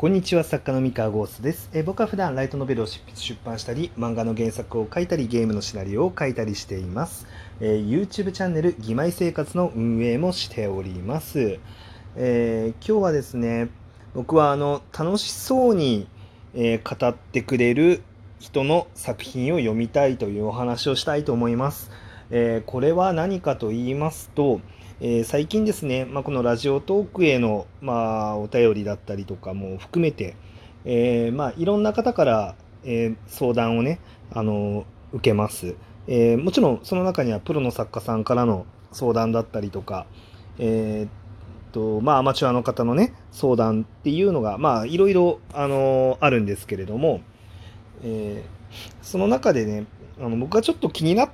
こんにちは作家の三河ゴースです、え僕は普段ライトノベルを執筆出版したり漫画の原作を書いたりゲームのシナリオを書いたりしています、えー YouTube チャンネル「義妹生活」の運営もしております、えー今日はですね僕はあの楽しそうに、えー語ってくれる人の作品を読みたいというお話をしたいと思います、えーこれは何かと言いますと、えー最近ですね、まあ、このラジオトークへの、まあ、お便りだったりとかも含めて、えーまあ、いろんな方から、えー相談をね、あの受けます、えもちろんその中にはプロの作家さんからの相談だったりとか、えーっとまあ、アマチュアの方のね相談っていうのがまあいろいろ、あのあるんですけれども、えその中でねあの僕がちょっと気になっ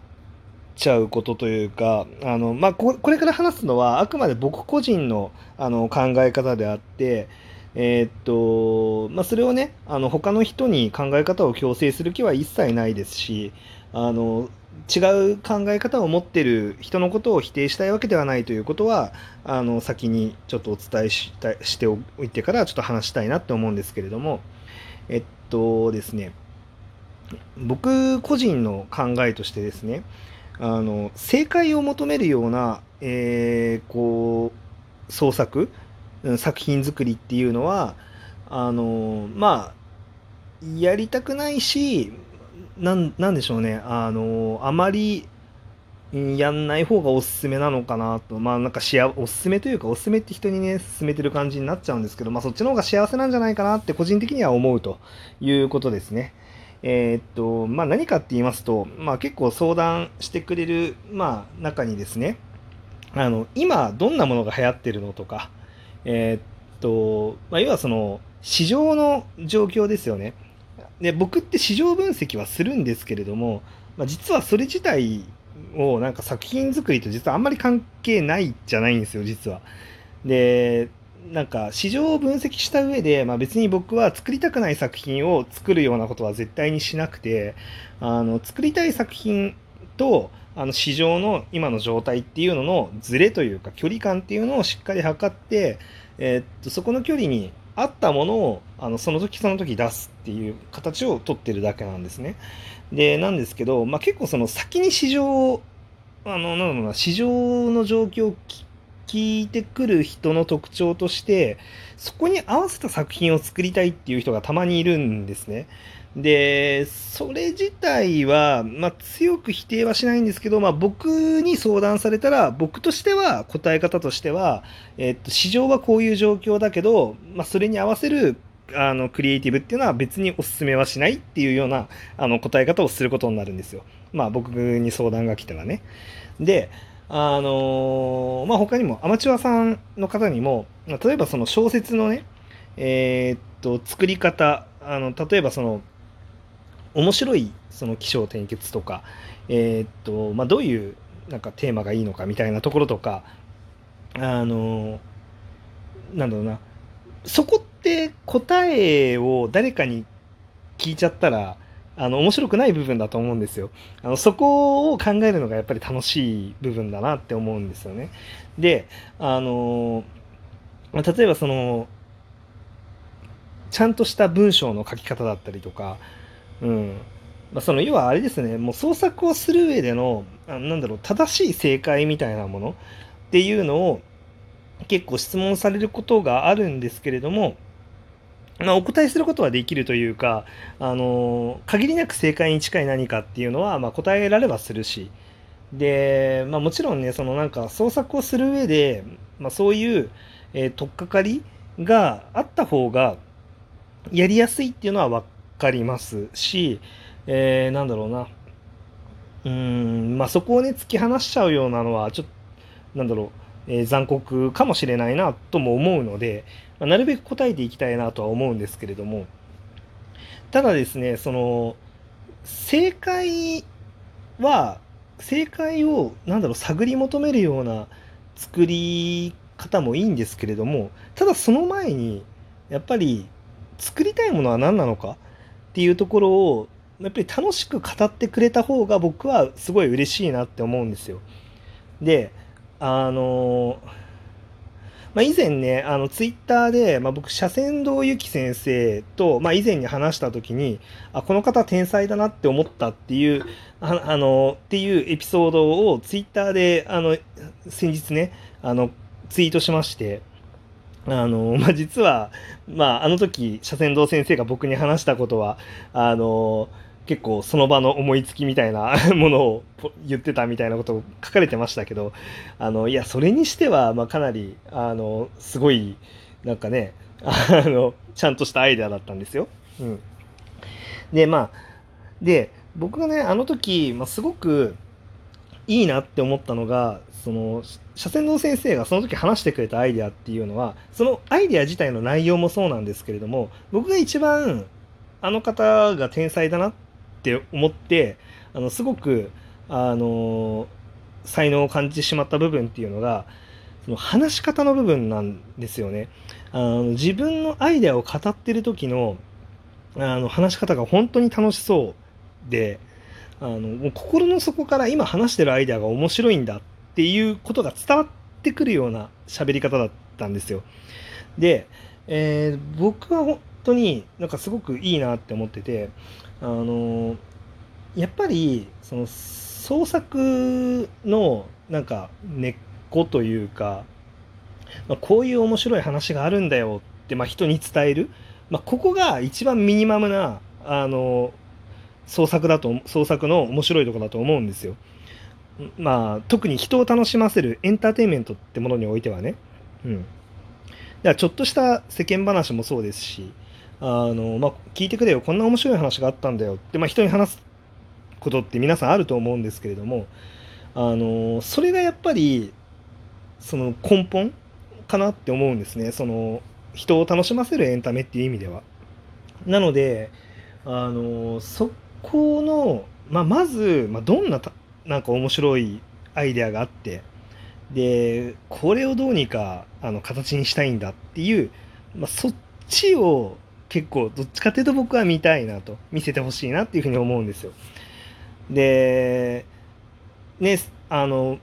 ちゃうことというかあの、まあ、これから話すのはあくまで僕個人のあの考え方であって、えーっとまあ、それをねあの他の人に考え方を強制する気は一切ないですしあの違う考え方を持ってる人のことを否定したいわけではないということはあの先にちょっとお伝えしたしておいてからちょっと話したいなって思うんですけれどもえっとですね僕個人の考えとしてですねあの正解を求めるような、えーこう創作作品作りっていうのはあのまあやりたくないしなんなんでしょうねあのあまりやんない方がおすすめなのかなとまあなんかしあおすすめというかおすすめって人にね勧めてる感じになっちゃうんですけどまあそっちの方が幸せなんじゃないかなって個人的には思うということですね。えーっとまあ、何かって言いますと、まあ、結構相談してくれる、まあ、中にですねあの今どんなものが流行ってるのとか、えーっとまあ、要はその市場の状況ですよねで僕って市場分析はするんですけれども、まあ、実はそれ自体をなんか作品作りと実はあんまり関係ないじゃないんですよ実は。でなんか市場を分析した上で、まあ、別に僕は作りたくない作品を作るようなことは絶対にしなくてあの作りたい作品とあの市場の今の状態っていうののズレというか距離感っていうのをしっかり測って、えーっとそこの距離に合ったものをあのその時その時出すっていう形を取ってるだけなんですね。でなんですけど、まあ、結構その先に市場あのなんだろうな市場の状況を聞いてくる人の特徴としてそこに合わせた作品を作りたいっていう人がたまにいるんですね。でそれ自体は、まあ、強く否定はしないんですけど、まあ、僕に相談されたら僕としては答え方としては、えっと、市場はこういう状況だけど、まあ、それに合わせるあのクリエイティブっていうのは別におすすめはしないっていうようなあの答え方をすることになるんですよ。まあ僕に相談が来たらね。で、あのーまあ他にもアマチュアさんの方にも、例えばその小説のね、えーっと、作り方、あの、例えばその、面白いその起承転結とか、えーっと、まあどういうなんかテーマがいいのかみたいなところとか、あのーなんだろうな、そこって答えを誰かに聞いちゃったら、あの面白くない部分だと思うんですよ。あのそこを考えるのがやっぱり楽しい部分だなって思うんですよね。で、あのま例えばそのちゃんとした文章の書き方だったりとか、うんまあ、その要はあれですねもう創作をする上でのあなんだろう正しい正解みたいなものっていうのを結構質問されることがあるんですけれども、まあ、お答えすることはできるというか、あの限りなく正解に近い何かっていうのは、まあ、答えられはするし。で、まあ、もちろんねそのなんか創作をする上で、まあ、そういう、えー取っかかりがあった方がやりやすいっていうのは分かりますし、えーなんだろうな。うんまあそこをね突き放しちゃうようなのはちょっとなんだろう。え残酷かもしれないなとも思うので、まなるべく答えていきたいなとは思うんですけれどもただですねその正解は正解をなんだろう探り求めるような作り方もいいんですけれどもただその前にやっぱり作りたいものは何なのかっていうところをやっぱり楽しく語ってくれた方が僕はすごい嬉しいなって思うんですよ。であのまあ、以前ね、あの、ツイッターで、まあ、僕、斜線道ゆき先生と、まあ、以前に話した時に、あ、この方天才だなって思ったっていう、ああの、っていうエピソードをツイッターで、あの、先日ね、あの、ツイートしまして、あの、まあ、実は、まあ、あの時、斜線道先生が僕に話したことは、あの、結構その場の思いつきみたいな ものを言ってたみたいなことを書かれてましたけど、あの、いや、それにしては、ま、かなり、あの、すごい、なんかね、あの、ちゃんとしたアイデアだったんですよ。うん。で、まあ、で、僕がね、あの時、まあ、すごくいいなって思ったのが、その、斜線道先生がその時話してくれたアイデアっていうのは、そのアイデア自体の内容もそうなんですけれども、僕が一番あの方が天才だなってって思って、あの、すごく、あの、才能を感じてしまった部分っていうのが、その話し方の部分なんですよね。あの自分のアイデアを語ってる時のあの話し方が本当に楽しそうで、あのもう心の底から今話してるアイデアが面白いんだっていうことが伝わってくるような喋り方だったんですよ。で、えー、僕は当になんかすごくいいなって思ってて、あのやっぱりその創作のなんか根っこというか、まあ、こういう面白い話があるんだよって、まあ、人に伝える、まあ、ここが一番ミニマムなあの創作だと創作の面白いとこだと思うんですよ。まあ、特に人を楽しませるエンターテインメントってものにおいてはね。うん。だからちょっとした世間話もそうですし、あの、まあ、聞いてくれよ、こんな面白い話があったんだよって、まあ、人に話すことって皆さんあると思うんですけれども、あの、それがやっぱり、その根本かなって思うんですね。その、人を楽しませるエンタメっていう意味では。なので、あの、そこの、まあ、まず、まあ、どんななんか面白いアイデアがあってでこれをどうにかあの形にしたいんだっていう、まあ、そっちを結構どっちかっていうと僕は見たいなと見せてほしいなっていうふうに思うんですよ。でねあの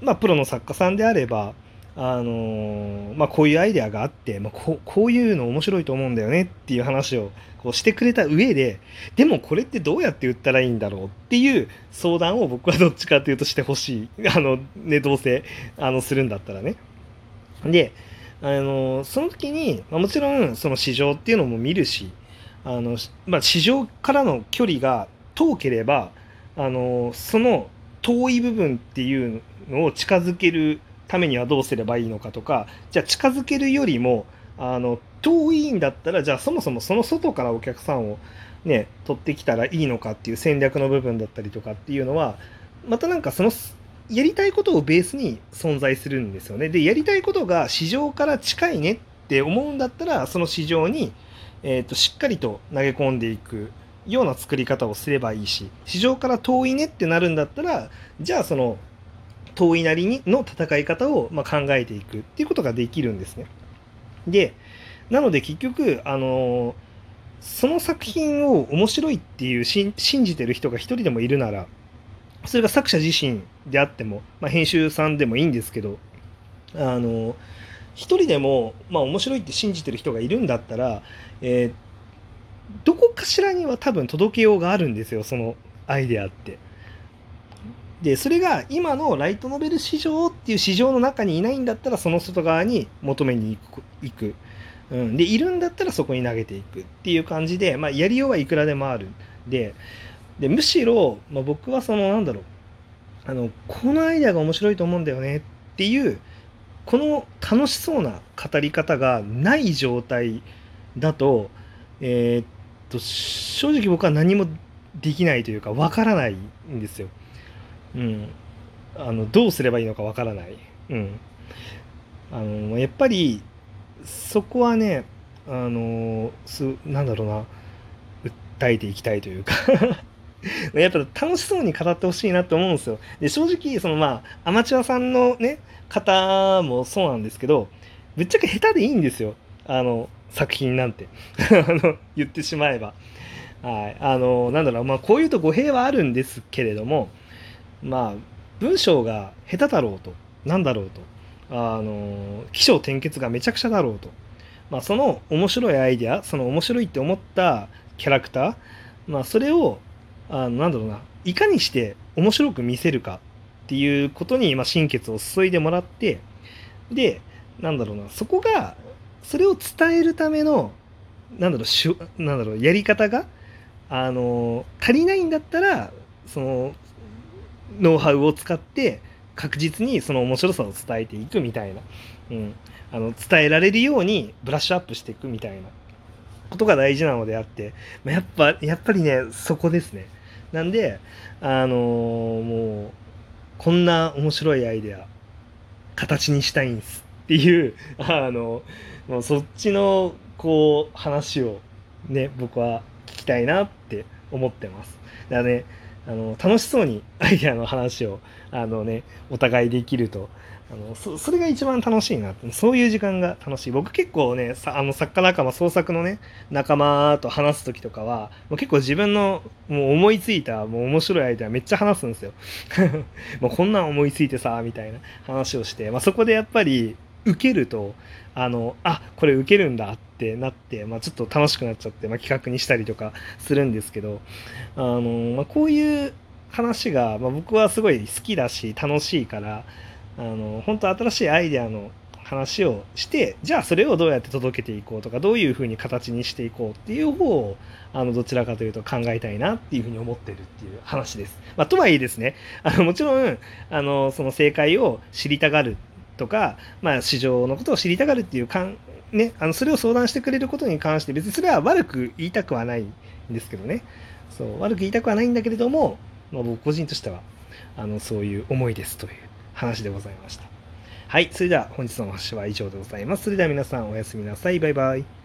まあプロの作家さんであればあのまあ、こういうアイデアがあって、まあ、ここういうの面白いと思うんだよねっていう話をこうしてくれた上ででもこれってどうやって売ったらいいんだろうっていう相談を僕はどっちかっていうとしてほしいあのねどうせあのするんだったらね。であのその時に、まあ、もちろんその市場っていうのも見るしあの、まあ、市場からの距離が遠ければあのその遠い部分っていうのを近づけるためにはどうすればいいのかとかじゃあ近づけるよりもあの遠いんだったらじゃあそもそもその外からお客さんをね取ってきたらいいのかっていう戦略の部分だったりとかっていうのはまたなんかそのやりたいことをベースに存在するんですよね。でやりたいことが市場から近いねって思うんだったらその市場に、えーと、しっかりと投げ込んでいくような作り方をすればいいし市場から遠いねってなるんだったらじゃあその遠いなりにの戦い方をま考えていくっていうことができるんですね。で、なので結局、あのその作品を面白いっていう信じてる人が一人でもいるなら、それが作者自身であっても、まあ、編集さんでもいいんですけど、あの一人でも、まあ、面白いって信じてる人がいるんだったら、えー、どこかしらには多分届けようがあるんですよ、そのアイデアって。でそれが今のライトノベル市場っていう市場の中にいないんだったらその外側に求めに行く。うん、でいるんだったらそこに投げていくっていう感じで、まあ、やりようはいくらでもあるででむしろ、まあ、僕はそのなんだろうあのこのアイデアが面白いと思うんだよねっていうこの楽しそうな語り方がない状態だと,、えー、っと正直僕は何もできないというかわからないんですよ。うん、あのどうすればいいのかわからない、うん、あのやっぱりそこはねあのすなんだろうな訴えていきたいというか。やっぱ楽しそうに語ってほしいなって思うんですよ。で正直そのまあアマチュアさんのね方もそうなんですけどぶっちゃけ下手でいいんですよあの作品なんて あの言ってしまえば。はい、あのなんだろうまあこういうと語弊はあるんですけれどもまあ文章が下手だろうと何だろうとあの起承転結がめちゃくちゃだろうと、まあ、その面白いアイデアその面白いって思ったキャラクター、まあ、それをあのなんだろうないかにして面白く見せるかっていうことに、まあ、心血を注いでもらってでなんだろうなそこがそれを伝えるためのなんだろうしゅなんだろうやり方があの足りないんだったらそのノウハウを使って確実にその面白さを伝えていくみたいな、うん、あの伝えられるようにブラッシュアップしていくみたいなことが大事なのであってまやっぱやっぱりねそこですね。なんであのー、もうこんな面白いアイデア形にしたいんですっていう あのもうそっちのこう話をね僕は聞きたいなって思ってます。だねあの楽しそうにアイデアの話をあのねお互いできると。あのそそれが一番楽しいなそういう時間が楽しい。僕結構ねさあの作家仲間創作のね仲間と話す時とかはもう結構自分のもう思いついたもう面白いアイデアめっちゃ話すんですよ。もうこんなん思いついてさみたいな話をして、まあ、そこでやっぱり受けるとあのあこれ受けるんだってなって、まあ、ちょっと楽しくなっちゃって、まあ、企画にしたりとかするんですけどあの、まあ、こういう話が、まあ、僕はすごい好きだし楽しいからあの本当新しいアイデアの話をしてじゃあそれをどうやって届けていこうとかどういうふうに形にしていこうっていう方をあのどちらかというと考えたいなっていうふうに思ってるっていう話です。まあ、とはいえですねあのもちろんあのその正解を知りたがるとか、まあ、市場のことを知りたがるっていうかん、ね、あのそれを相談してくれることに関して別にそれは悪く言いたくはないんですけどねそう悪く言いたくはないんだけれども、まあ、僕個人としてはあのそういう思いですという話でございました。はい、それでは本日のお話は以上でございます。それでは皆さんおやすみなさい。バイバイ。